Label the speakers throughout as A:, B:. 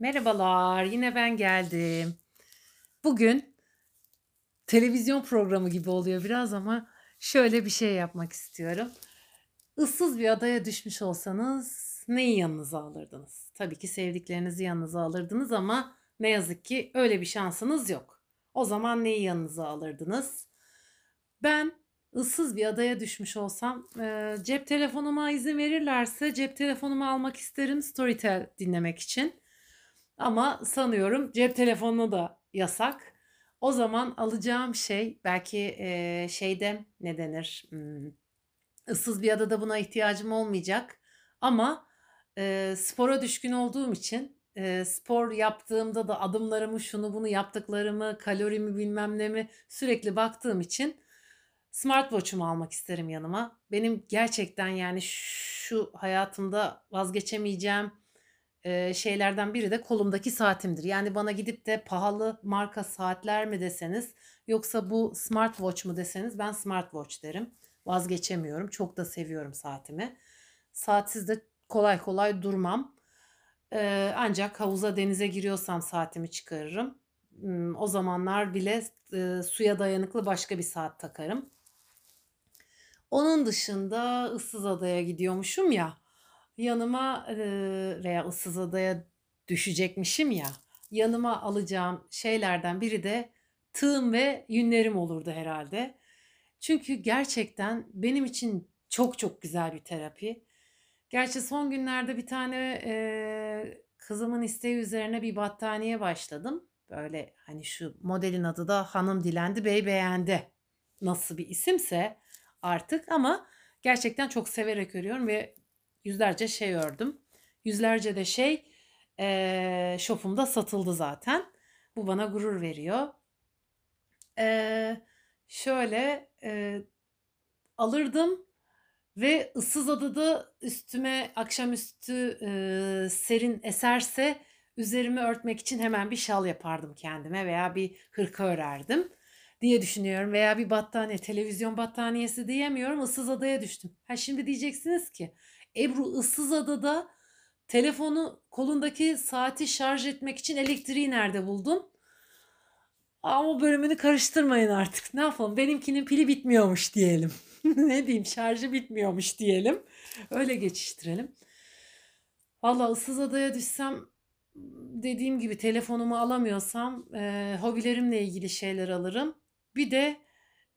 A: Merhabalar, yine ben geldim. Bugün televizyon programı gibi oluyor biraz ama şöyle bir şey yapmak istiyorum. Issız bir adaya düşmüş olsanız neyi yanınıza alırdınız? Tabii ki sevdiklerinizi yanınıza alırdınız ama ne yazık ki öyle bir şansınız yok. O zaman neyi yanınıza alırdınız? Ben ıssız bir adaya düşmüş olsam e, cep telefonuma izin verirlerse cep telefonumu almak isterim Storytel dinlemek için. Ama sanıyorum cep telefonu da yasak. O zaman alacağım şey belki e, şeyde ne denir? Hmm, ıssız bir adada buna ihtiyacım olmayacak. Ama e, spora düşkün olduğum için e, spor yaptığımda da adımlarımı şunu bunu yaptıklarımı kalorimi bilmem ne mi sürekli baktığım için smartwatch'umu almak isterim yanıma. Benim gerçekten yani şu hayatımda vazgeçemeyeceğim şeylerden biri de kolumdaki saatimdir. Yani bana gidip de pahalı marka saatler mi deseniz yoksa bu smartwatch mu deseniz ben smartwatch derim. Vazgeçemiyorum. Çok da seviyorum saatimi. Saatsiz de kolay kolay durmam. Ancak havuza denize giriyorsam saatimi çıkarırım. Hmm, o zamanlar bile suya dayanıklı başka bir saat takarım. Onun dışında ıssız adaya gidiyormuşum ya. Yanıma veya ıssız adaya düşecekmişim ya. Yanıma alacağım şeylerden biri de tığım ve yünlerim olurdu herhalde. Çünkü gerçekten benim için çok çok güzel bir terapi. Gerçi son günlerde bir tane e, kızımın isteği üzerine bir battaniye başladım. Böyle hani şu modelin adı da Hanım Dilendi Bey Beğendi. Nasıl bir isimse artık ama gerçekten çok severek örüyorum ve yüzlerce şey ördüm. Yüzlerce de şey e, shopumda satıldı zaten. Bu bana gurur veriyor. E, şöyle e, alırdım ve ıssız adada üstüme akşamüstü e, serin eserse üzerimi örtmek için hemen bir şal yapardım kendime veya bir hırka örerdim diye düşünüyorum. Veya bir battaniye, televizyon battaniyesi diyemiyorum. Issız adaya düştüm. Ha şimdi diyeceksiniz ki Ebru ıssız adada telefonu kolundaki saati şarj etmek için elektriği nerede buldun? Ama bölümünü karıştırmayın artık. Ne yapalım? Benimkinin pili bitmiyormuş diyelim. ne diyeyim? Şarjı bitmiyormuş diyelim. Öyle geçiştirelim. Valla ıssız adaya düşsem dediğim gibi telefonumu alamıyorsam e, hobilerimle ilgili şeyler alırım. Bir de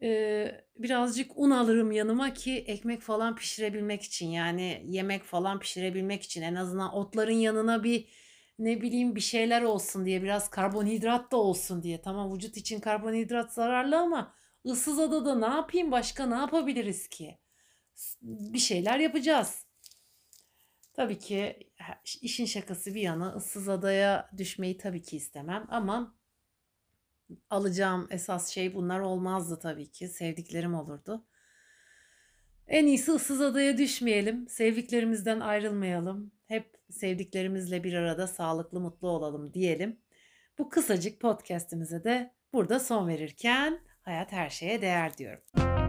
A: e, birazcık un alırım yanıma ki ekmek falan pişirebilmek için yani yemek falan pişirebilmek için en azından otların yanına bir ne bileyim bir şeyler olsun diye biraz karbonhidrat da olsun diye. Tamam vücut için karbonhidrat zararlı ama ıssız adada ne yapayım başka ne yapabiliriz ki? Bir şeyler yapacağız. Tabii ki işin şakası bir yana ıssız adaya düşmeyi tabii ki istemem ama alacağım esas şey bunlar olmazdı tabii ki. Sevdiklerim olurdu. En iyisi ıssız adaya düşmeyelim. Sevdiklerimizden ayrılmayalım. Hep sevdiklerimizle bir arada sağlıklı mutlu olalım diyelim. Bu kısacık podcast'imize de burada son verirken hayat her şeye değer diyorum.